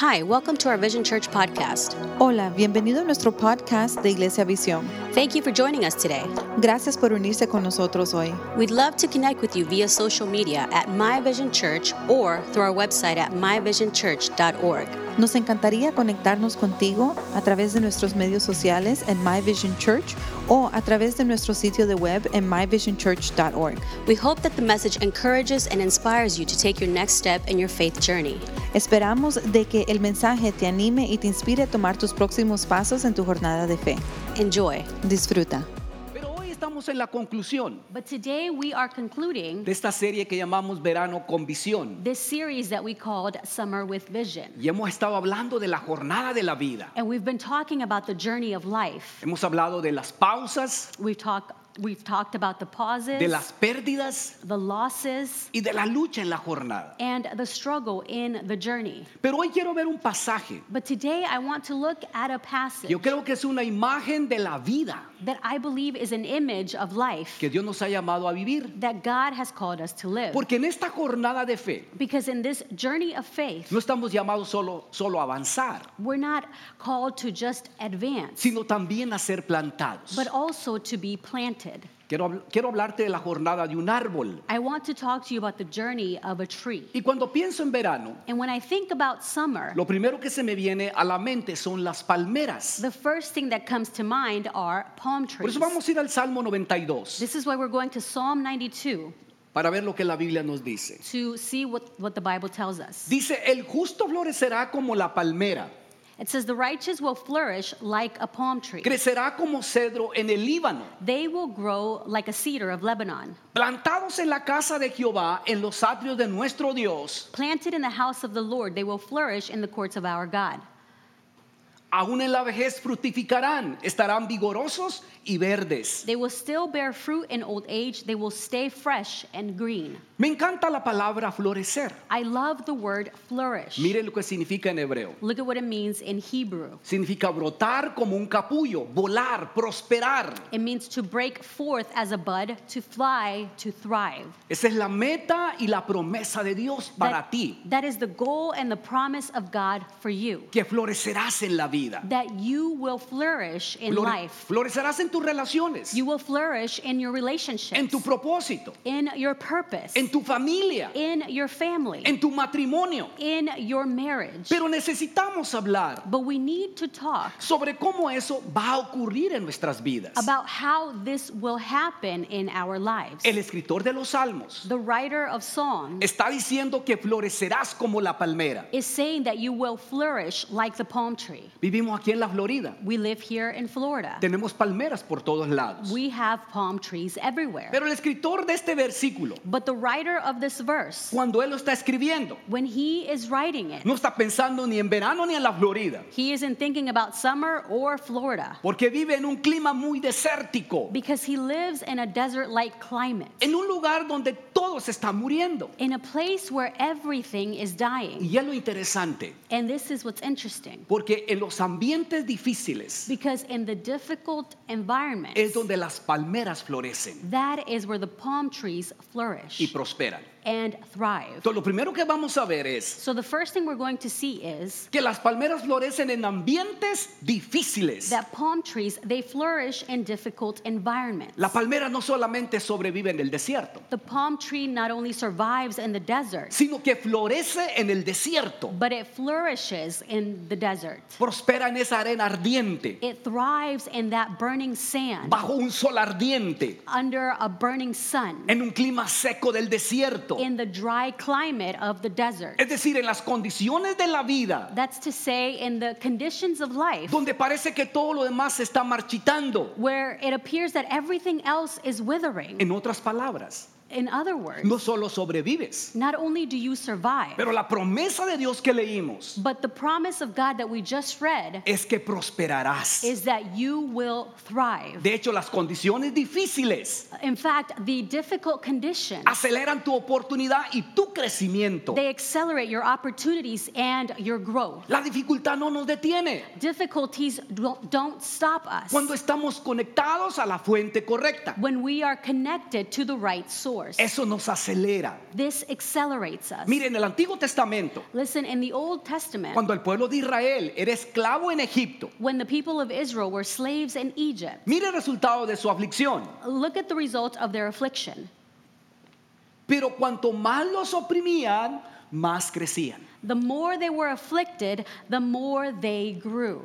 Hi, welcome to our Vision Church podcast. Hola, bienvenido a nuestro podcast de Iglesia Visión. Thank you for joining us today. Gracias por unirse con nosotros hoy. We'd love to connect with you via social media at My Vision Church or through our website at myvisionchurch.org. Nos encantaría conectarnos contigo a través de nuestros medios sociales en My Vision Church o a través de nuestro sitio de web en myvisionchurch.org. We hope that the message encourages and inspires you to take your next step in your faith journey. Esperamos de que el mensaje te anime y te inspire a tomar tus próximos pasos en tu jornada de fe. Enjoy. Disfruta. Estamos en la conclusión But today we are concluding de esta serie que llamamos Verano con Visión. this series that we called Summer with Vision. Y hemos estado hablando de la jornada de la vida. And we've been talking about the journey of life. Hemos hablado de las pausas, We've talked we've talked about the pauses, de las pérdidas the losses, y de la lucha en la jornada. and the struggle in the journey. Pero hoy quiero ver un pasaje. But today I want to look at a passage Yo creo que es una imagen de la vida that I believe is an image of life que Dios nos ha llamado a vivir. that God has called us to live. Porque en esta jornada de fe Because in this journey of faith, no estamos llamados solo, solo a avanzar, we're not called to just advance, sino también a ser plantados. but also to be planted. Quiero, habl- quiero hablarte de la jornada de un árbol. I want to talk to you about the journey of a tree. Y cuando pienso en verano, And when I think about summer, Lo primero que se me viene a la mente son las palmeras. the first thing that comes to mind are palm Por trees. eso vamos a ir al Salmo 92 This is why we're going to Psalm 92 para ver lo que la Biblia nos dice. to see what, what the Bible tells us. Dice, el justo florecerá como la palmera, It says, The righteous will flourish like a palm tree. crecerá como cedro en el Líbano, They will grow like a cedar of Lebanon, plantados en la casa de Jehová, en los atrios de nuestro Dios. planted in the house of the Lord. They will flourish in the courts of our God. Aún en la vejez fructificarán, estarán vigorosos y verdes. They will still bear fruit in old age. They will stay fresh and green. Me encanta la palabra florecer. I love the word flourish. Mire lo que significa en hebreo. Look at what it means in Hebrew. Significa brotar como un capullo, volar, prosperar. It means to break forth as a bud, to fly, to thrive. Esa es la meta y la promesa de Dios para That- ti, that is the goal and the promise of God for you. que florecerás en la vida. That you will flourish in Flore- life. florecerás en tus relaciones, You will flourish in your relationships, en tu propósito, in your purpose, en tu familia, in your family, en tu matrimonio. in your marriage. Pero necesitamos hablar But we need to talk sobre cómo eso va a ocurrir en nuestras vidas. about how this will happen in our lives. El escritor de los Salmos The writer of Psalms está diciendo que florecerás como la palmera. is saying that you will flourish like the palm tree. Vivimos aquí en la Florida. We live here in Florida. Tenemos palmeras por todos lados. We have palm trees everywhere. Pero el escritor de este versículo, But the writer of this verse, cuando él lo está escribiendo, when he is writing it, no está pensando ni en verano ni en la Florida. he isn't thinking about summer or Florida. Porque vive en un clima muy desértico, because he lives in a desert like climate, en un lugar donde todo se está muriendo. in a place where everything is dying. Y es lo interesante, And this is what's interesting. Porque en los ambientes difíciles because in the difficult environments, es donde las palmeras florecen. that is where the palm trees y flourish prosperan. And thrive. Entonces, lo primero que vamos a ver es So the first thing we're going to see is que las palmeras florecen en ambientes difíciles. that palm trees they flourish in difficult environments. La palmera no solamente sobrevive en el desierto, The palm tree not only survives in the desert, sino que florece en el desierto. but it flourishes in the desert. Prospera en esa arena ardiente, It thrives in that burning sand bajo un sol ardiente, under a burning sun en un clima seco del desierto. In the dry climate of the desert. Es decir, en las condiciones de la vida, That's to say, in the conditions of life donde parece que todo lo demás se está marchitando. where it appears that everything else is withering. En otras palabras, In other words, no solo sobrevives, not only do you survive, pero la promesa de Dios que leímos but the promise of God that we just read es que prosperarás. is that you will thrive. De hecho, las condiciones difíciles In fact, the difficult conditions aceleran tu oportunidad y tu crecimiento. they accelerate your opportunities and your growth. La dificultad no nos detiene Difficulties don't don't stop us cuando estamos conectados a la fuente correcta. when we are connected to the right source. Source. Eso nos acelera. This accelerates us. Mire, en el Antiguo Testamento, Listen, in the Old Testament, cuando el pueblo de Israel era esclavo en Egipto, when the people of Israel were slaves in Egypt, mire el resultado de su aflicción. look at the result of their affliction. Pero cuanto más los oprimían, más crecían. The more they were afflicted, the more they grew.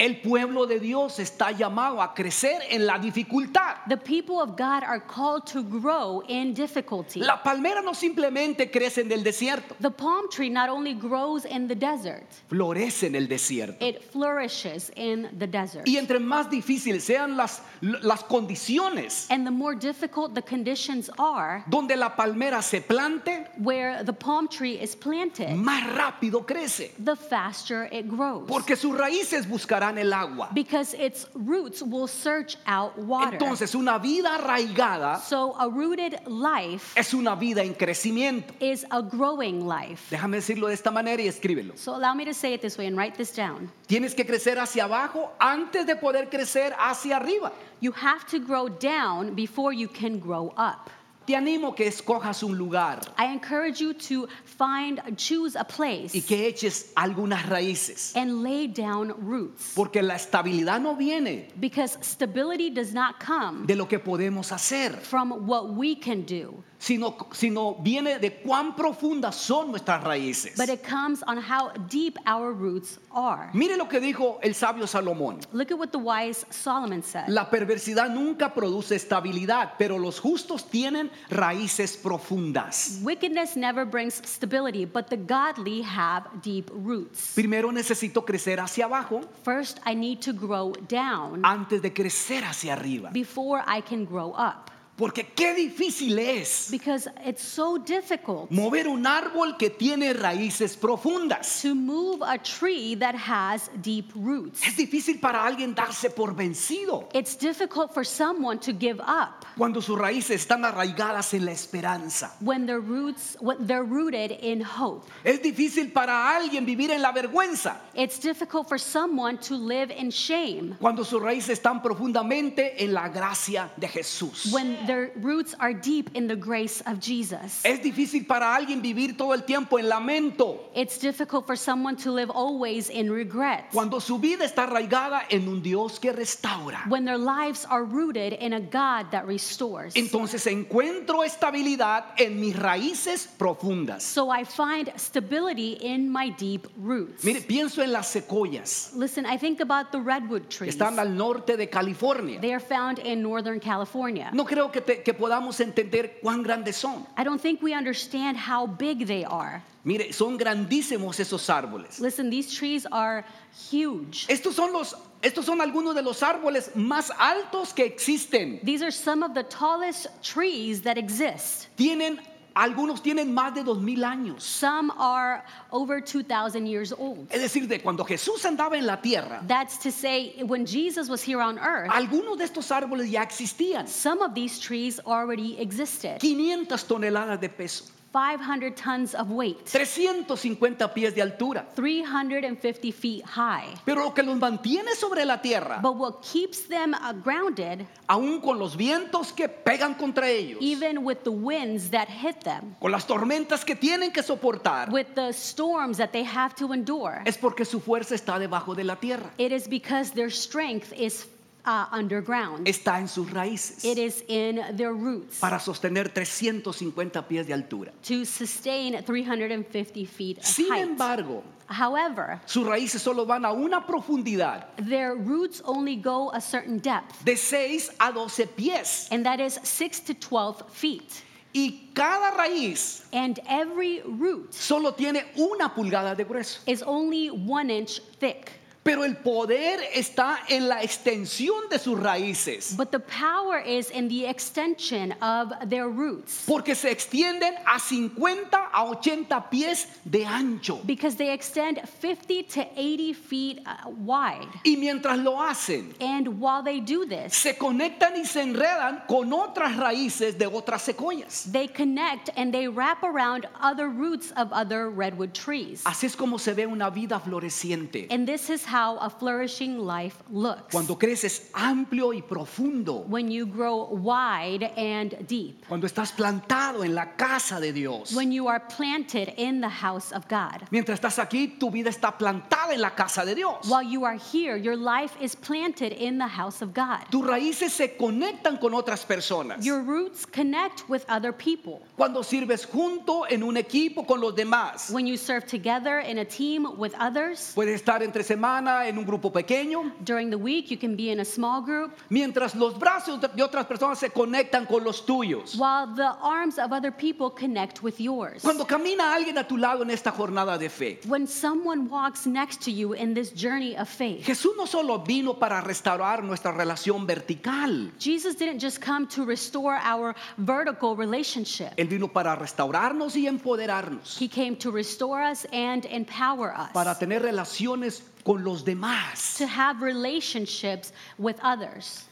El pueblo de Dios está llamado a crecer en la dificultad. The people of God are called to grow in difficulty. La palmera no simplemente crece en el desierto, The palm tree not only grows in the desert, florece en el desierto. it flourishes in the desert. Y entre más difíciles sean las, las condiciones And the more difficult the conditions are, donde la palmera se plante, where the palm tree is planted, más rápido crece. the faster it grows. Porque sus raíces buscarán el agua. Because its roots will search out water. Entonces una vida arraigada So a rooted life es una vida en crecimiento. is a growing life. Déjame decirlo de esta manera y escríbelo. So allow me to say it this way and write this down. Tienes que crecer hacia abajo antes de poder crecer hacia arriba. You have to grow down before you can grow up. Te animo que escojas un lugar I encourage you to find, choose a y place que eches algunas raíces. and lay down roots. Porque la estabilidad no viene Because stability does not come de lo que podemos hacer, from what we can do, sino, sino viene de cuán profundas son nuestras raíces. but it comes on how deep our roots are. Mire lo que dijo el sabio Salomón. Look at what the wise Solomon said. La perversidad nunca produce estabilidad, pero los justos tienen raíces profundas. Wickedness never brings stability, but the godly have deep roots. Primero necesito crecer hacia abajo First, I need to grow down antes de crecer hacia arriba. before I can grow up. Porque qué difícil es Because it's so difficult mover un árbol que tiene raíces profundas. to move a tree that has deep roots. Es difícil para alguien darse por vencido It's difficult for someone to give up cuando sus raíces están arraigadas en la esperanza. when their roots when they're rooted in hope. Es difícil para alguien vivir en la vergüenza It's difficult for someone to live in shame cuando sus raíces están profundamente en la gracia de Jesús. when their roots are deep in the grace of Jesus. Es difícil para alguien vivir todo el tiempo en lamento It's difficult for someone to live always in regret cuando su vida está arraigada en un Dios que restaura. when their lives are rooted in a God that restores. Entonces encuentro estabilidad en mis raíces profundas. So I find stability in my deep roots. Mire, pienso en las secoyas Listen, I think about the redwood trees. están al norte de California. They are found in Northern California. No creo que, te- que podamos entender cuán grandes son. I don't think we understand how big they are. Mire, son grandísimos esos árboles. Listen, these trees are huge. Estos son los estos son algunos de los árboles más altos que existen. These are some of the tallest trees that exist. Tienen algunos tienen más de dos mil años. Some are over 2,000 years old. Es decir, de cuando Jesús andaba en la tierra, That's to say, when Jesus was here on earth, algunos de estos árboles ya existían. some of these trees already existed. 500 toneladas de peso, 500 tons of weight, 350 pies de altura. 350 feet high. Pero lo que los mantiene sobre la tierra, But what keeps them uh, grounded, aún con los vientos que pegan contra ellos, even with the winds that hit them, con las tormentas que tienen que soportar, with the storms that they have to endure, es porque su fuerza está debajo de la tierra, it is because their strength is uh, underground. está en sus raíces It is in their roots para sostener 350 pies de altura. to sustain 350 feet of Sin height. embargo, However, sus raíces solo van a una profundidad their roots only go a certain depth, de 6 a 12 pies. and that is 6 to 12 feet. Y cada raíz And every root solo tiene una pulgada de grueso. is only one inch thick. Pero el poder está en la extensión de sus raíces. But the power is in the extension of their roots Porque se extienden a 50 a 80 pies de ancho. because they extend 50 to 80 feet uh, wide. Y mientras lo hacen, And while they do this, se conectan y se enredan con otras raíces de otras secoyas. they connect and they wrap around other roots of other redwood trees. Así es como se ve una vida floreciente. And this is how a flourishing life looks. Cuando creces amplio y profundo. when you grow wide and deep. Cuando estás plantado en la casa de Dios. When you are planted in the house of God. Mientras estás aquí, tu vida está plantada en la casa de Dios. While you are here, your life is planted in the house of God. Tus raíces se conectan con otras personas. Your roots connect with other people. Cuando sirves junto en un equipo con los demás. When you serve together in a team with others, Puedes estar entre semana en un grupo pequeño. during the week you can be in a small group, Mientras los brazos de de otras personas se conectan con los tuyos. while the arms of other people connect with yours. Cuando camina alguien a tu lado en esta jornada de fe. When someone walks next to you in this journey of faith, Jesús no solo vino para restaurar nuestra relación vertical. Jesus didn't just come to restore our vertical relationship. Él vino para restaurarnos y empoderarnos. He came to restore us and empower us. Para tener relaciones con los demás. to have relationships with others.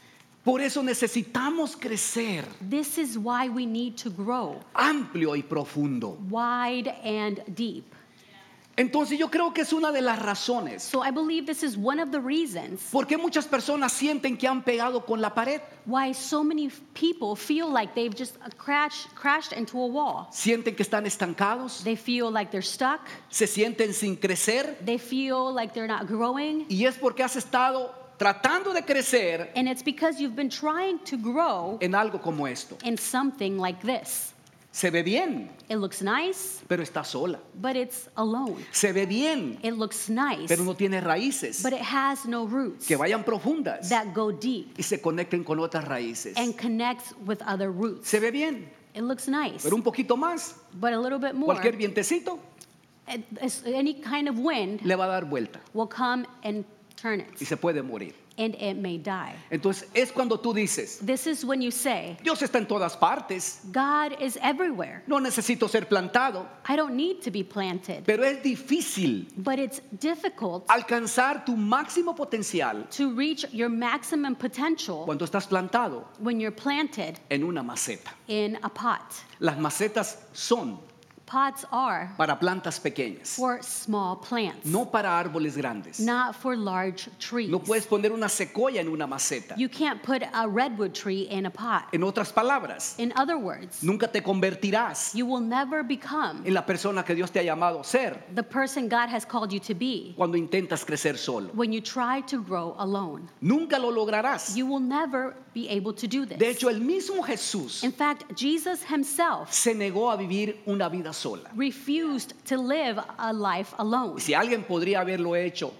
Por eso necesitamos crecer This is why we need to grow amplio y profundo. wide and deep. Entonces yo creo que es una de las razones So I believe this is one of the reasons por qué muchas personas sienten que han pegado con la pared. why so many people feel like they've just uh, crashed, crashed into a wall. Sienten que están estancados, They feel like they're stuck. se sienten sin crecer They feel like they're not growing. y es porque has estado tratando de crecer And it's because you've been trying to grow en algo como esto. in something like this. Se ve bien, It looks nice, pero está sola. but it's alone. Se ve bien, It looks nice, pero no tiene raíces but it has no roots que vayan profundas that go deep. y se conecten con otras raíces. and connects with other roots. Se ve bien, It looks nice, pero un poquito más, but a little bit more. cualquier vientecito any kind of wind le va a dar vuelta will come and turn y it, se puede morir. And it may die. Entonces es cuando tú dices, This is when you say, Dios está en todas partes, God is everywhere. no necesito ser plantado, I don't need to be planted. pero es difícil But it's difficult alcanzar tu máximo potencial to reach your maximum potential cuando estás plantado when you're planted en una maceta. in a pot. Las macetas son Pots are para plantas pequeñas, for small plants, no para árboles grandes. not for large trees. No puedes poner una secoya en una maceta. You can't put a redwood tree in a pot. En otras palabras, In other words, nunca te convertirás you will never become en la persona que Dios te ha llamado a ser the person God has called you to be cuando intentas crecer solo. when you try to grow alone. Nunca lo lograrás. You will never be able to do De this. hecho, el mismo Jesús In fact, Jesus himself se negó a vivir una vida sola. Refused to live a life alone. Si alguien podría haberlo hecho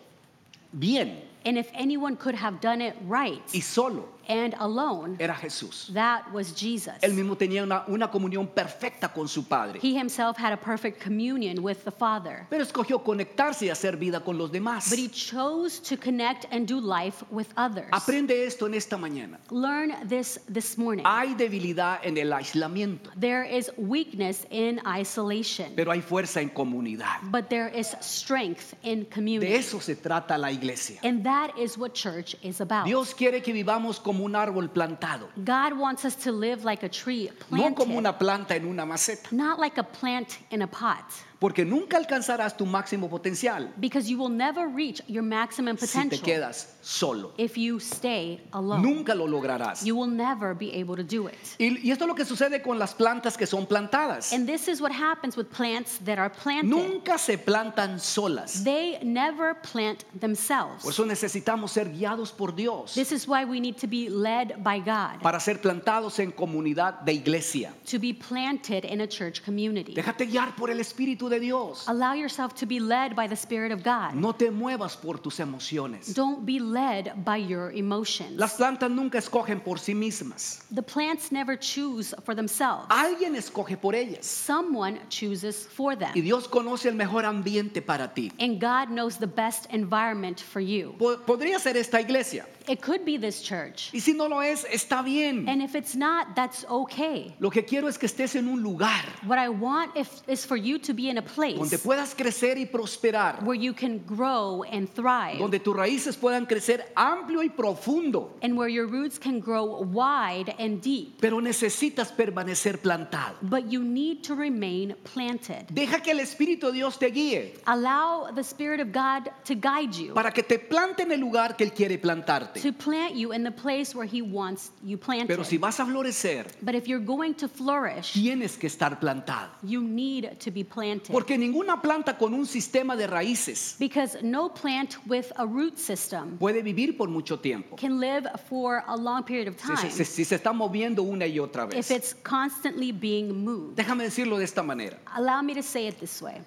bien And if anyone could have done it right y solo, and alone, era Jesús. that was Jesus. Él mismo tenía una, una comunión perfecta con su Padre, He himself had a perfect communion with the Father. pero escogió conectarse y hacer vida con los demás. But he chose to connect and do life with others. Aprende esto en esta mañana. Learn this this morning. Hay debilidad en el aislamiento, There is weakness in isolation, pero hay fuerza en comunidad. but there is strength in De community. eso se trata la iglesia. And that is what church is about. Dios quiere que vivamos como un árbol plantado, God wants us to live like a tree no como una planta en una maceta, not like a plant in a pot. Porque nunca alcanzarás tu máximo potencial Because you will never reach your maximum si te potential quedas solo. if you stay alone. Nunca lo lograrás. You will never be able to do it. Y, y esto es lo que sucede con las plantas que son plantadas. And this is what happens with plants that are planted. Nunca se plantan solas. They never plant Por themselves. eso necesitamos ser guiados por Dios This is why we need to be led by God, para ser plantados en comunidad de iglesia. to be planted in a church community. Déjate guiar por el Espíritu de Dios. Allow yourself to be led by the Spirit of God. No te muevas por tus emociones. Don't be led by your emotions. Las plantas nunca escogen por sí mismas. The plants never choose for themselves. Alguien escoge por ellas. Someone chooses for them. Y. Dios conoce el mejor ambiente para ti. And God knows the best environment for you. Podría ser esta iglesia. It could be this church. Y si no lo es, está bien. And if it's not, that's okay. Lo que quiero es que estés en un lugar What I want if, is for you to be in a place donde puedas crecer y prosperar, where you can grow and thrive, donde tus raíces puedan crecer amplio y profundo, and where your roots can grow wide and deep. pero necesitas permanecer plantado. But you need to remain planted. Deja que el Espíritu de Dios te guíe Allow the Spirit of God to guide you, para que te plante en el lugar que Él quiere plantarte. To plant you in the place where He wants you planted. Pero si vas a florecer, But if you're going to flourish, tienes que estar plantado. you need to be planted. Porque ninguna planta con un sistema de raíces Because no plant with a root system puede vivir por mucho tiempo. can live for a long period of Si time se, si se está moviendo una y otra if vez. it's constantly being moved. Déjame decirlo de esta manera. Allow me to say it this way.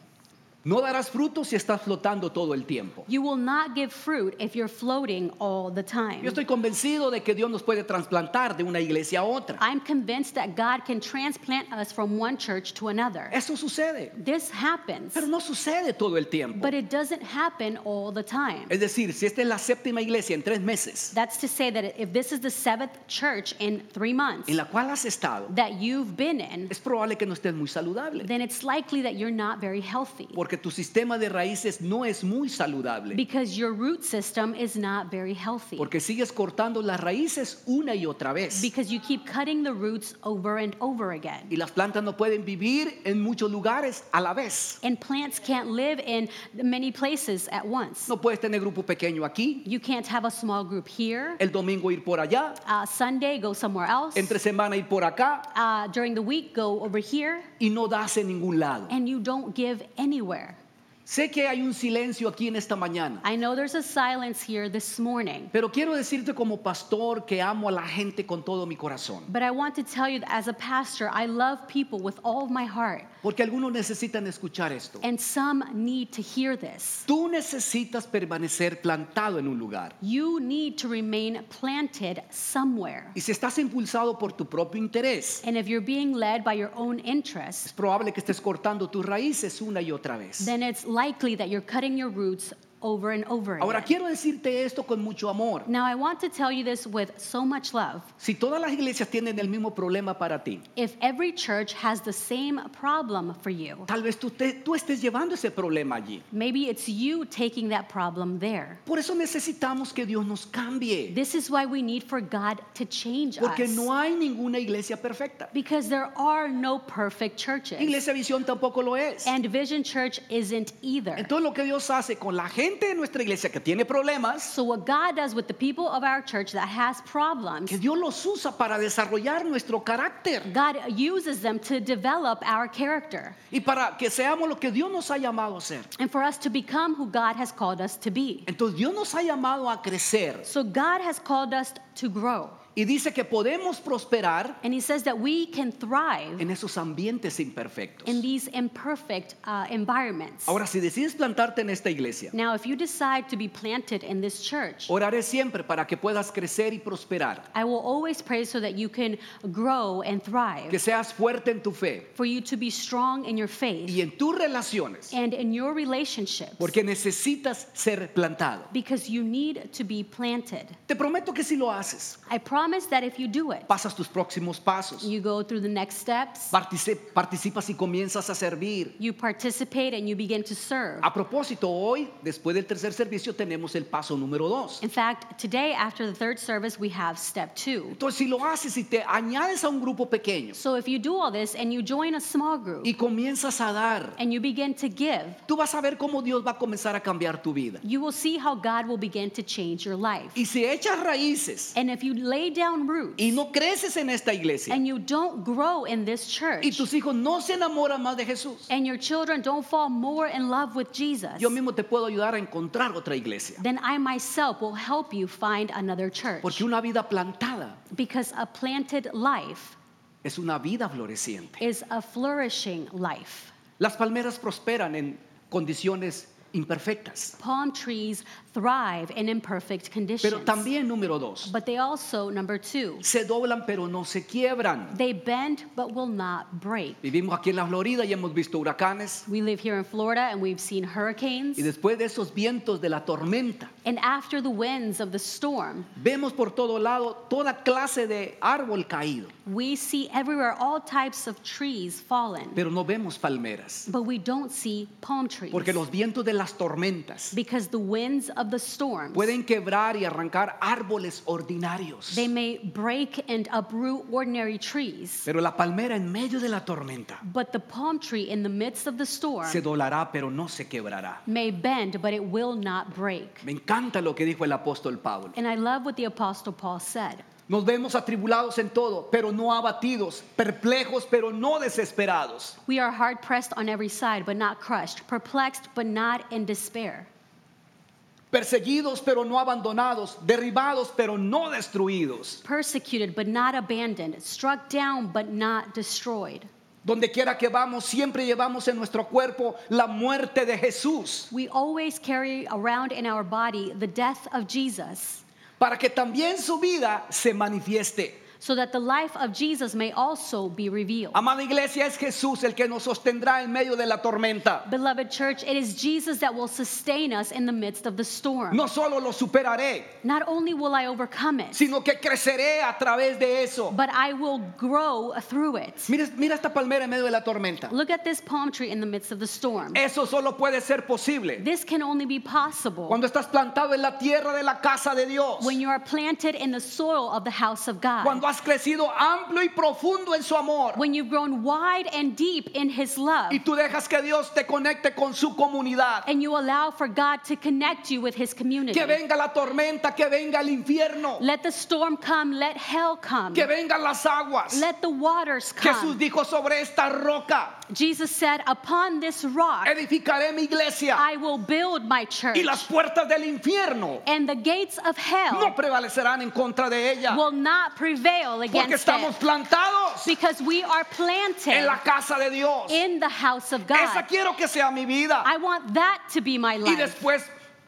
No darás fruto si estás flotando todo el tiempo. You will not give fruit if you're floating all the time. Yo estoy convencido de que Dios nos puede trasplantar de una iglesia a otra. I'm convinced that God can transplant us from one church to another. Eso sucede, This happens, pero no sucede todo el tiempo. but it doesn't happen all the time. Es decir, si esta es la séptima iglesia en tres meses That's to say that if this is the seventh church in three months en la cual has estado, that you've been in, es probable que no estés muy saludable. then it's likely that you're not very healthy Porque tu sistema de raíces no es muy saludable. because your root system is not very healthy. Porque sigues cortando las raíces una y otra vez. Because you keep cutting the roots over and over again. Y las plantas no pueden vivir en muchos lugares a la vez. And plants can't live in many places at once. No puedes tener grupo pequeño aquí, You can't have a small group here. el domingo ir por allá, Uh, Sunday, go somewhere else. entre semana ir por acá Uh, during the week, go over here. y no das en ningún lado. And you don't give anywhere. Sé que hay un silencio aquí en esta mañana, I know there's a silence here this morning. pero quiero decirte como pastor que amo a la gente con todo mi corazón. But I want to tell you that as a pastor, I love people with all of my heart. Porque algunos necesitan escuchar esto. And some need to hear this. Tú necesitas permanecer plantado en un lugar. You need to remain planted somewhere. Y si estás impulsado por tu propio interés, And if you're being led by your own es interests, probable que estés cortando tus raíces una y otra vez. then it's likely that you're cutting your roots over and over Ahora quiero decirte esto con mucho amor. Now, I want to tell you this with so much love. Si todas las iglesias tienen el mismo problema para ti, If every church has the same problem for you, tal vez tú, te- tú estés llevando ese problema allí. maybe it's you taking that problem there. Por eso necesitamos que Dios nos cambie. This is why we need for God to change Porque us. no hay ninguna iglesia perfecta. Because there are no perfect churches. Iglesia Visión tampoco lo es. And Vision Church isn't either. Entonces lo que Dios hace con la gente de nuestra iglesia que tiene problemas, So, what God does with the people of our church that has problems, que Dios los usa para desarrollar nuestro carácter God uses them to develop our character y para que seamos lo que Dios nos ha llamado a ser. and for us to become who God has called us to be. Entonces Dios nos ha llamado a crecer So, God has called us to grow. Y dice que podemos prosperar And He says that we can thrive en esos ambientes imperfectos. in these imperfect uh, environments. Ahora, si decides plantarte en esta iglesia, Now, if you decide to be planted in this church, oraré siempre para que puedas crecer y prosperar, I will always pray so that you can grow and que thrive, seas fuerte en tu fe for you to be strong in your faith y en tus relaciones, and in your relationships, porque necesitas ser plantado. because you need to be planted. Te prometo que si lo haces, I promise that if you do it, pasas tus próximos pasos, you go through the next steps, partici- participas y comienzas a servir. you participate, and you begin to serve. A propósito, hoy, después del tercer servicio, tenemos el paso número dos. In fact, today after the third service, we have step two. Entonces, si lo haces y te añades a un grupo pequeño So if you do all this and you join a small group y comienzas a dar, and you begin to give, tú vas a ver cómo Dios va a comenzar a cambiar tu vida. you will see how God will begin to change your life. Y si echas raíces And if you lay down roots y no creces en esta iglesia and you don't grow in this church y tus hijos no se enamoran más de Jesús, and your children don't fall more in love with Jesus, yo mismo te puedo ayudar a encontrar otra iglesia. then I myself will help you find another church. Porque una vida plantada Because a planted life es una vida floreciente. is a flourishing life. Las palmeras prosperan en condiciones imperfectas. Palm trees thrive in imperfect conditions. Pero también, número dos, But they also, number two, se doblan pero no se quiebran. they bend but will not break. Vivimos aquí en la Florida y hemos visto huracanes. We live here in Florida and we've seen hurricanes. Y después de esos vientos de la tormenta, And after the winds of the storm, vemos por todo lado toda clase de árbol caído, we see everywhere all types of trees fallen. pero no vemos palmeras. But we don't see palm trees. Porque los vientos de las tormentas Because the winds of the storms, pueden quebrar y arrancar árboles ordinarios. they may break and uproot ordinary trees. Pero la palmera en medio de la tormenta But the palm tree in the midst of the storm se doblará, pero no se quebrará. may bend, but it will not break. Me encanta lo que dijo el apóstol Pablo. And I love what the Apostle Paul said. Nos vemos atribulados en todo, pero no abatidos, perplejos, pero no desesperados. We are hard pressed on every side, but not crushed, perplexed, but not in despair, Perseguidos, pero no abandonados, derribados, pero no destruidos. persecuted, but not abandoned, struck down, but not destroyed. Donde quiera que vamos, siempre llevamos en nuestro cuerpo la muerte de Jesús, We always carry around in our body the death of Jesus, para que también su vida se manifieste. So that the life of Jesus may also be revealed. Amada iglesia, es Jesús el que nos sostendrá en medio de la tormenta. Beloved church, it is Jesus that will sustain us in the midst of the storm. No solo lo superaré, Not only will I overcome it, sino que creceré a través de eso. but I will grow through it. Mira, mira esta palmera en medio de la tormenta. Look at this palm tree in the midst of the storm. Eso solo puede ser posible This can only be possible cuando estás plantado en la tierra de la casa de Dios. when you are planted in the soil of the house of God. Cuando has crecido amplio y profundo en su amor. When you've grown wide and deep in His love, Y tú dejas que Dios te conecte con su comunidad. and you allow for God to connect you with His community. Que venga la tormenta, que venga el infierno, Let the storm come, let hell come, que vengan las aguas. let the waters Jesús come. dijo sobre esta roca, Jesus said, Upon this rock edificaré mi iglesia I will build my church, y las puertas del infierno and the gates of no hell prevalecerán en contra de ella. will not prevail Porque against estamos it. plantados Because we are planted en la casa de Dios. in the house of Esa God. quiero que sea mi vida. I want that to be my Y life. después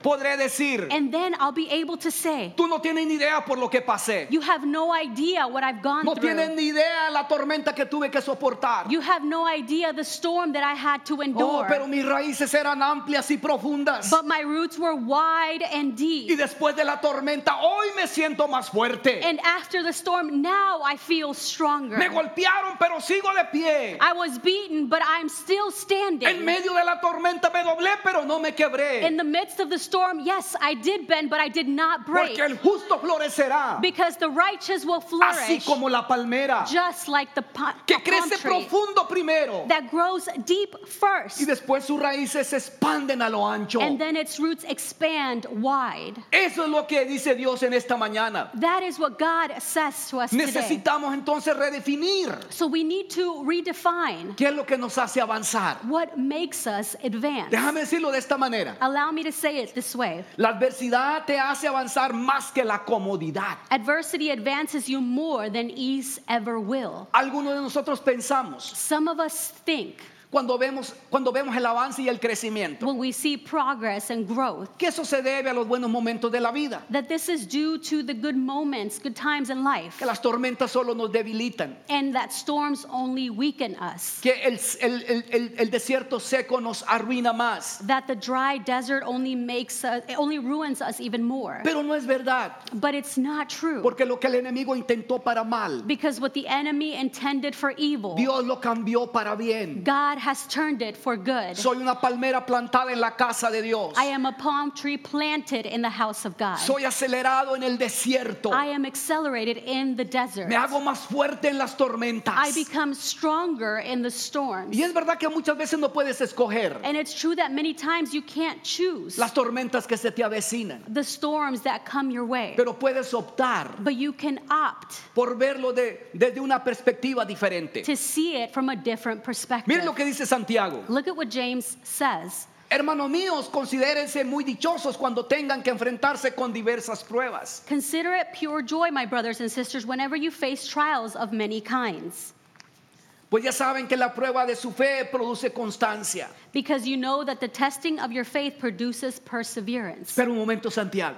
podré decir, And then I'll be able to say, tú no tienes ni idea por lo que pasé. You have no idea what I've gone No through. tienes ni idea la tormenta que tuve que soportar. You have no idea the storm that I had to Oh, endure. pero mis raíces eran amplias y profundas. But my roots were wide and Y deep. después de la tormenta, hoy me siento más fuerte. And after the storm, now I feel stronger. Me golpearon, pero sigo de pie. I was beaten, but I'm still En standing. medio de la tormenta me doblé, pero no me quebré. In the midst of the storm, yes, I did bend, but I did not break. Porque el justo florecerá, Because the righteous will así flourish como la palmera, just like the pa- que palm crece tree profundo primero that grows deep y first. después sus raíces se expanden a lo ancho. And then its roots expand wide. Eso es lo que dice Dios en esta mañana. That is what God says to us today. Entonces redefinir So we need to redefine qué es lo que nos hace avanzar. what makes us advance. Déjame decirlo de esta manera. Allow me to say it this way La adversidad te hace avanzar más que la comodidad. adversity advances you more than ease ever will. Algunos de nosotros pensamos Some of us think cuando vemos, cuando vemos el avance y el crecimiento when we see progress and growth que eso se debe a los buenos momentos de la vida, that this is due to the good moments, good times in life, que las tormentas solo nos debilitan, and that storms only weaken us. que el, el- el- el- desierto seco nos arruina más. That the dry desert only makes us, only ruins us even more. Pero no es verdad, But it's not true. porque lo que el enemigo intentó para mal, Because what the enemy intended for evil, Dios lo cambió para bien. God has turned it for good. Soy una palmera plantada en la casa de Dios. I am a palm tree planted in the house of God. Soy acelerado en el desierto. I am accelerated in the desert. Me hago más fuerte en las tormentas. I become stronger in the storms. Y es verdad que muchas veces no puedes escoger And it's true that many times you can't choose las tormentas que se te avecinan, the storms that come your way, pero puedes optar but you can opt por verlo de- desde una perspectiva diferente. to see it from a different perspective. Miren lo que dice Santiago. Look at what James says. Hermanos míos, considérense muy dichosos cuando tengan que enfrentarse con diversas pruebas. Consider it pure joy, my brothers and sisters, whenever you face trials of many kinds. Pues ya saben que la prueba de su fe produce constancia. Because you know that the testing of your faith produces perseverance. Pero un momento, Santiago,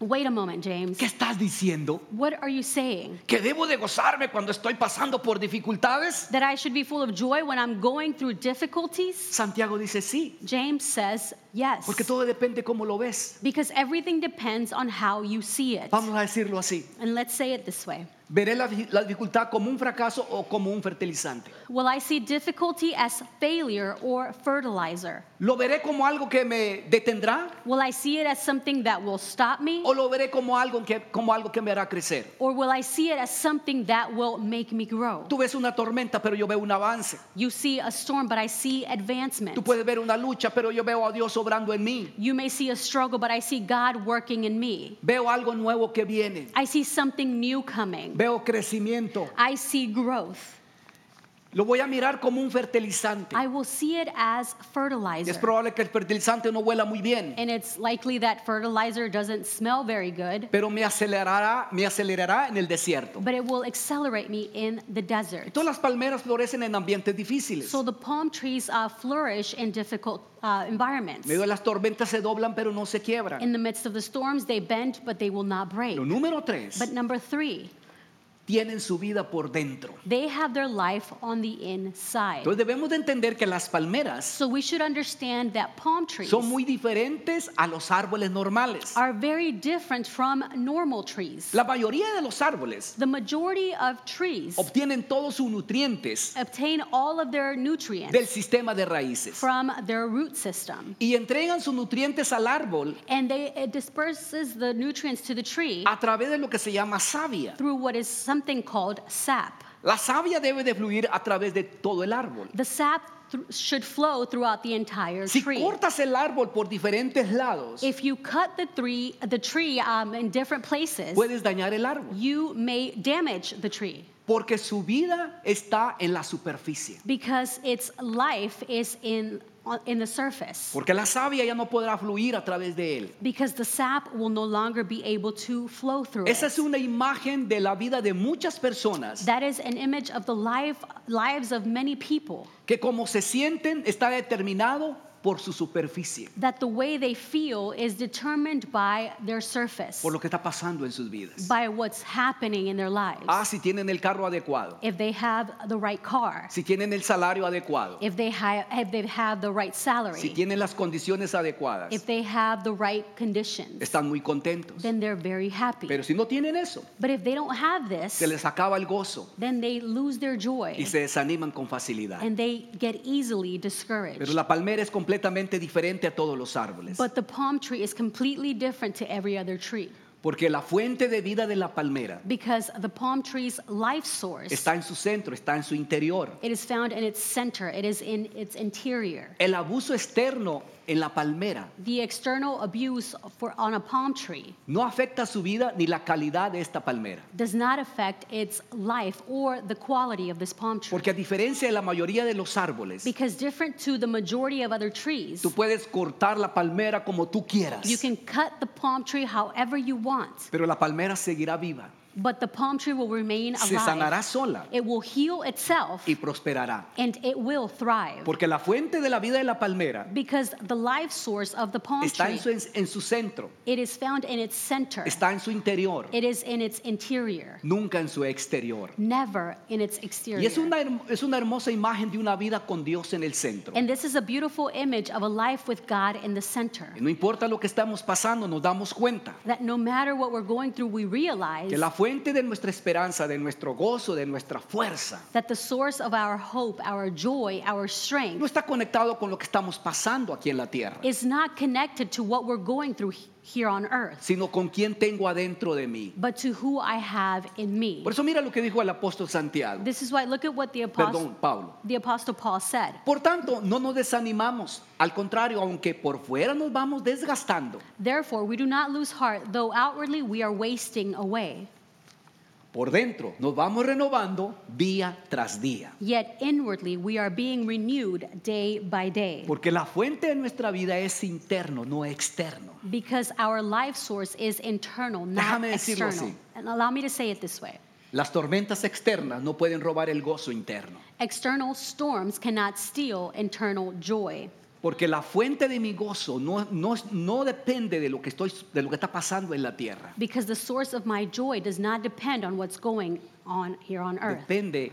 Wait a moment, James. ¿qué estás diciendo? What are you saying? ¿Que debo de gozarme cuando estoy pasando por dificultades? That I should be full of joy when I'm going through difficulties? Santiago dice sí, James says yes. porque todo depende cómo lo ves. Because everything depends on how you see it. Vamos a decirlo así. And let's say it this way Veré la, la dificultad como un fracaso o como un fertilizante. Will I see difficulty as failure or fertilizer? ¿Lo veré como algo que me detendrá Will I see it as something that will stop me? o lo veré como algo que, como algo que me hará crecer? Or will I see it as something that will make me grow? Tú ves una tormenta, pero yo veo un avance. You see a storm, but I see advancement. Tú puedes ver una lucha, pero yo veo a Dios obrando en mí. You may see a struggle, but I see God working in me. Veo algo nuevo que viene. I see something new coming. Veo crecimiento. I see growth. Lo voy a mirar como un fertilizante. I will see it as Y es fertilizer. probable que el fertilizante no huela muy bien, And it's likely that fertilizer doesn't smell very good, pero me acelerará, me acelerará en el desierto. but it will accelerate me in the desert. Todas las palmeras florecen en ambientes difíciles. So the palm trees uh, flourish in difficult uh, environments. En medio de las tormentas se doblan, pero no se quiebran. In the midst of the storms, they bend, but they will not break. Lo número tres, But number three, tienen su vida por dentro. they have their life on the inside. Entonces debemos de entender que las palmeras So we should understand that palm trees son muy diferentes a los árboles normales. are very different from normal trees. La mayoría de los árboles The majority of trees obtienen todos sus nutrientes obtain all of their del nutrients sistema de raíces from their root system. y entregan sus nutrientes al árbol And they, it disperses the nutrients to the tree a través de lo que se llama savia. through what is something called sap. La savia debe de fluir a través de todo el árbol. The sap th- should flow throughout the entire Si tree. cortas el árbol por diferentes lados, If you cut the tree, the tree um, in different places, puedes dañar el árbol you may damage the tree porque su vida está en la superficie. because its life is in in the surface. Porque la savia ya no podrá fluir a través de él. Because the sap will no longer be able to flow through Esa it. es una imagen de la vida de muchas personas That is an image of the life, lives of many people. que como se sienten está determinado por su superficie, That the way they feel is determined by their surface, por lo que está pasando en sus vidas. by what's happening in their lives. Ah, si tienen el carro adecuado, If they have the right car, si tienen el salario adecuado, if they have, if they have the right si salary, tienen las condiciones adecuadas, if they have the right conditions, están muy contentos. then they're very happy. Pero si no tienen eso, But if they don't have this, se les acaba el gozo then they lose their joy y se desaniman con facilidad. and they get easily discouraged. Pero la palmera es completamente diferente a todos los árboles, But the palm tree is completely different to every other tree porque la fuente de vida de la palmera because the palm tree's life source está en su centro, está en su interior. it is found in its center, it is in its interior. El abuso externo en la palmera The external abuse for, on a palm tree no afecta su vida ni la calidad de esta palmera. does not affect its life or the quality of this palm tree. Porque a diferencia de la mayoría de los árboles, Because different to the majority of other trees, tú puedes cortar la palmera como tú quieras, you can cut the palm tree however you want, pero la palmera seguirá viva, but the palm tree will remain se sanará alive. sola It will heal itself y prosperará. and it will thrive. Porque la fuente de la vida de la palmera Because the life source of the palm está tree, en su, en su centro, it is found in its center. está en su interior, It is in its interior, nunca en su exterior. never in its Y exterior. es una, es una hermosa imagen de una vida con Dios en el centro. And this is a beautiful image of a life with God in the center. Y no importa lo que estamos pasando, nos damos cuenta That no matter what we're going through, we realize que la fuente de nuestra esperanza, de nuestro gozo, de nuestra fuerza, that the source of our hope, our joy, our no strength está conectado con lo que estamos pasando aquí en la tierra, is not connected to what we're going through he- here on earth, sino con quien tengo adentro de mí. but to who I have in me. Por eso mira lo que dijo el apóstol Santiago, This is why look at what the apostle, perdón, Pablo. the apostle Paul said. Por tanto, no nos desanimamos, al contrario, aunque por fuera nos vamos desgastando, Therefore, we do not lose heart, though outwardly we are wasting away. Por dentro nos vamos renovando día tras día. Yet inwardly we are being renewed day by day. Porque la fuente de nuestra vida es interno, no externo. Because our life source is internal, not Déjame decirlo external. así. And allow me to say it this way. Las tormentas externas no pueden robar el gozo interno. External storms cannot steal internal joy. Porque la fuente de mi gozo no, no, no depende de lo, que estoy, de lo que está pasando en la tierra. Because the source of my joy does not depend on what's going on here on earth. Depende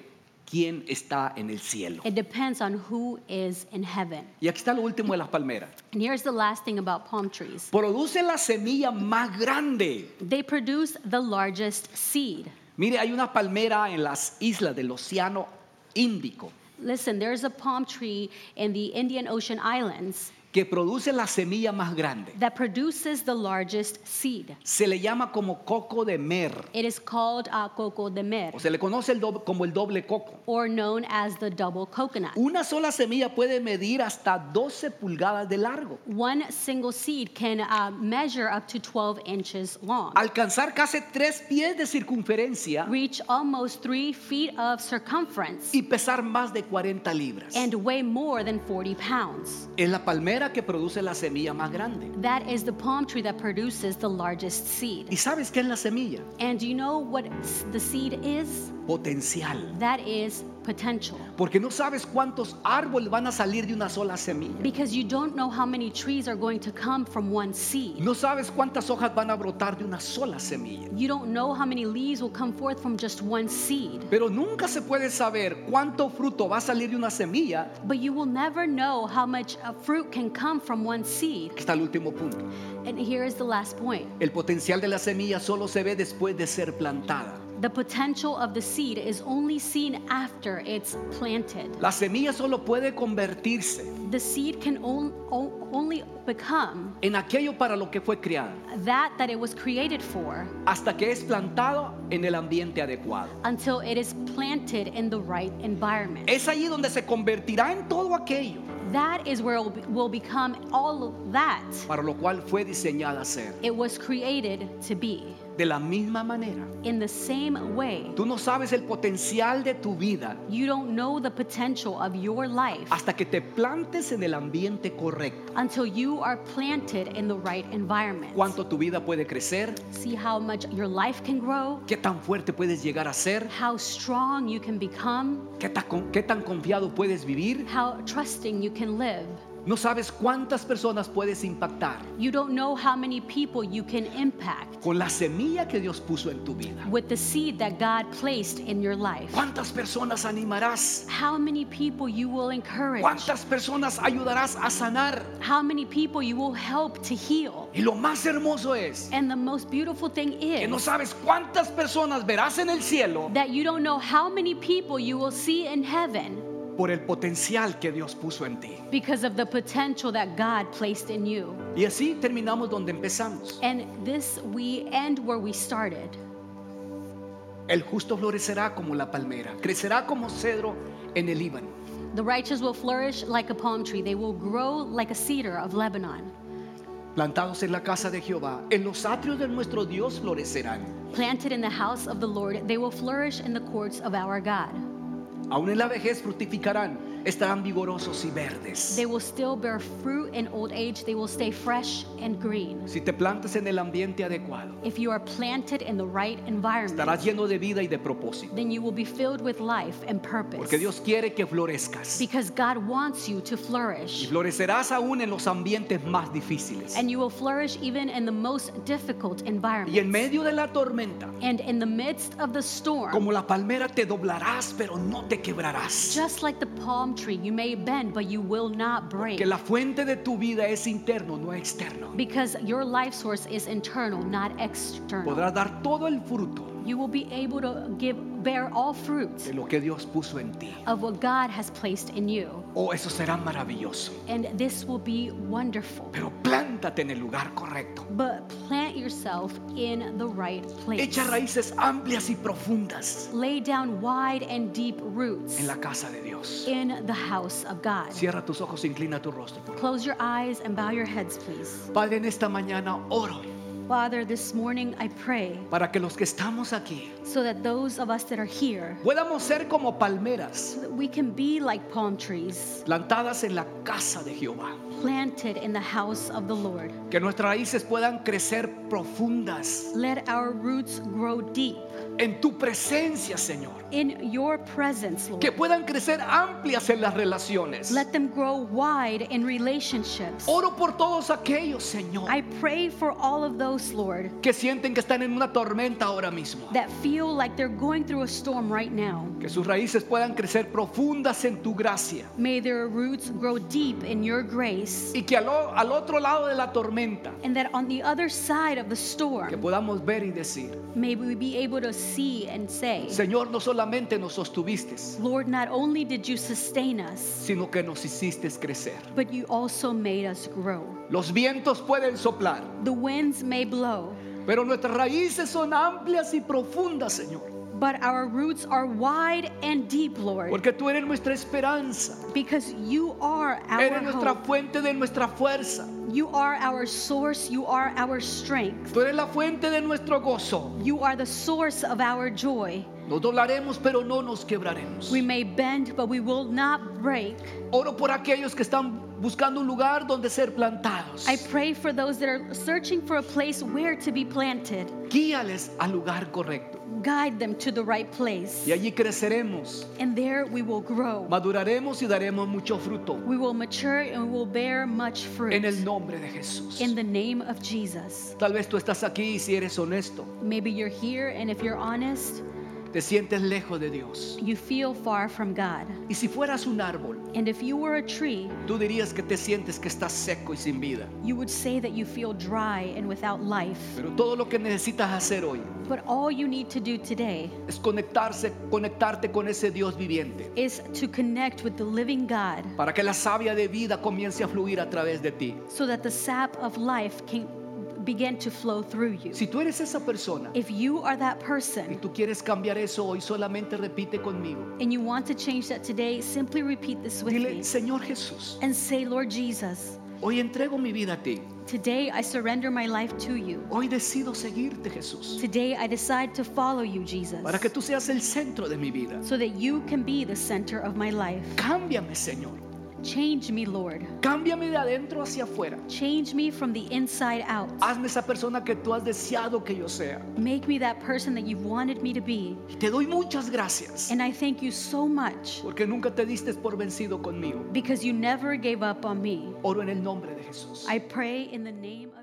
quién está en el cielo. It depends on who is in heaven. Y aquí está lo último de las palmeras. And here's the last thing about palm trees Produce la semilla más grande. they produce the largest seed. Mire, hay una palmera en las islas del Océano Índico Listen, there's a palm tree in the Indian Ocean Islands que produce la semilla más grande. that produces the largest seed. Se le llama como coco de mer. It is called uh, coco de mer, O se le conoce el doble- como el doble coco. or known as the double coconut. Una sola semilla puede medir hasta 12 pulgadas de largo. One single seed can uh, measure up to 12 inches long, Alcanzar casi tres pies de circunferencia reach almost three feet of circumference, y pesar más de 40 libras. and weigh more than 40 pounds. Es la palmera que produce la semilla más grande. That is the palm tree that produces the largest seed. ¿Y sabes qué es la semilla? And do you know what the seed is? Potencial. That is potential. Porque no sabes cuántos árboles van a salir de una sola semilla. Because you don't know how many trees are going to come from one seed. No sabes cuántas hojas van a brotar de una sola semilla. You don't know how many leaves will come forth from just one seed. Pero nunca se puede saber cuánto fruto va a salir de una semilla. But you will never know how much uh, fruit can come from one seed. Está el último punto. And here is the last point. El potencial de la semilla solo se ve después de ser plantada. The potential of the seed is only seen after it's planted. La semilla solo puede convertirse The seed can on, o- only become en aquello para lo que fue creada that that it was created for hasta que es plantado en el ambiente adecuado. until it is planted in the right environment. Es allí donde se convertirá en todo aquello That is where it will be- will become all of that para lo cual fue diseñada ser. it was created to be. De la misma manera, In the same way, tú no sabes el potencial de tu vida you don't know the potential of your life hasta que te plantes en el ambiente correcto. until you are planted in the right environment. Cuánto tu vida puede crecer, See how much your life can grow, qué tan fuerte puedes llegar a ser, how strong you can become, qué tan, qué tan confiado puedes vivir. how trusting you can live. No sabes cuántas personas puedes impactar You don't know how many people you can impact con la semilla que Dios puso en tu vida. with the seed that God placed in your life. ¿Cuántas personas animarás? How many people you will encourage. ¿Cuántas personas ayudarás a sanar? How many people you will help to heal. Y lo más hermoso es And the most beautiful thing que no is sabes cuántas personas verás en el cielo that you don't know how many people you will see in heaven por el potencial que Dios puso en ti. because of the potential that God placed in you. Y así terminamos donde empezamos. And this we end where we started. El justo florecerá como la palmera, crecerá como cedro en el Líbano. The righteous will flourish like a palm tree. They will grow like a cedar of Lebanon. Plantados en la casa de Jehová, en los atrios de nuestro Dios florecerán. Planted in the house of the Lord, they will flourish in the courts of our God. Aún en la vejez fructificarán, estarán vigorosos y verdes. They will still bear fruit in old age. They will stay fresh and green. Si te plantas en el ambiente adecuado, If you are planted in the right environment, estarás lleno de vida y de propósito. then you will be filled with life and purpose. Porque Dios quiere que florezcas. Because God wants you to Y flourish. florecerás aún en los ambientes más difíciles. And you will flourish even in the most difficult Y en environments. medio de la tormenta, And in the midst of the storm, como la palmera te doblarás, pero no te quebrarás. just like the palm tree, you may bend, but you will not break. Que la fuente de tu vida es interno, no externo. Because your life source is internal, not external. Podrás dar todo el fruto You will be able to give bear all fruit de lo que Dios puso en ti. of what God has placed in you. Oh, eso será maravilloso. And this will be wonderful. Pero plántate en el lugar correcto. But plant yourself in the right place. Echa raíces amplias y profundas Lay down wide and deep roots en la casa de Dios. in the house of God. Cierra tus ojos, inclina tu rostro. Close your eyes and bow your heads, please. Padre, en esta mañana oro Father, this morning I pray para que los que estamos aquí so that those of us that are here, podamos ser como palmeras so that we can be like palm trees, plantadas en la casa de Jehová. planted in the house of the Lord. Que nuestras raíces puedan crecer profundas Let our roots grow deep en tu presencia, Señor. in your presence, Lord. Que puedan crecer amplias en las relaciones. Let them grow wide in relationships. Oro por todos aquellos, Señor, I pray for all of those, Lord, que sienten que están en una tormenta ahora mismo. that feel like they're going through a storm right now. Que sus raíces puedan crecer profundas en tu gracia. May their roots grow deep in your grace, Y que al, otro lado de la tormenta, and that on the other side of the que storm, podamos ver y decir, may we be able to see and say, Señor, no solamente nos sostuviste, Lord, not only did you sustain us, sino que nos hiciste crecer. but you also made us grow. Los vientos pueden soplar, The winds may blow, pero nuestras raíces son amplias y profundas, Señor. But our roots are wide and deep, Lord, Porque tú eres nuestra esperanza, because you are our eres nuestra hope. fuente de nuestra fuerza, You are our source, you are our strength. tú eres la fuente de nuestro gozo. You are the source of our joy. Nos doblaremos, pero no nos quebraremos. We may bend, but we will not break. Oro por aquellos que están buscando un lugar donde ser plantados. I pray for those that are searching for a place where to be planted. Guíales al lugar correcto. Guide them to the right place. Y allí creceremos, And there we will grow. maduraremos y daremos mucho fruto. We will mature and we will bear much fruit. En el nombre de Jesús. In the name of Jesus. Tal vez tú estás aquí si eres honesto, Maybe you're here, and if you're honest, te sientes lejos de Dios. you feel far from God. Y si fueras un árbol, And if you were a tree, tú dirías que te sientes que estás seco y sin vida. you would say that you feel dry and without life. Pero todo lo que necesitas hacer hoy But all you need to do today es conectarse, conectarte con ese Dios viviente. is to connect with the living God Para que la savia de vida comience a fluir a través de ti. so that the sap of life can begin to flow through you. Si tú eres esa persona If you are that y person tú quieres cambiar eso hoy, solamente repite conmigo. and you want to change that today, simply repeat this with Dile, me Señor Jesús, and say, Lord Jesus, hoy entrego mi vida a ti. today I surrender my life to you. Hoy decido seguirte, Jesús. Today I decide to follow you, Jesus, Para que tú seas el centro de mi vida. so that you can be the center of my life. Cámbiame, Señor. Change me, Lord. Cámbiame de adentro hacia afuera. Change me from the inside out. Hazme esa persona que tú has deseado que yo sea. Make me that person that you've wanted me to be. Te doy muchas gracias And I thank you so much porque nunca te diste por vencido conmigo. because you never gave up on me. Oro en el nombre de Jesús. I pray in the name of Jesus.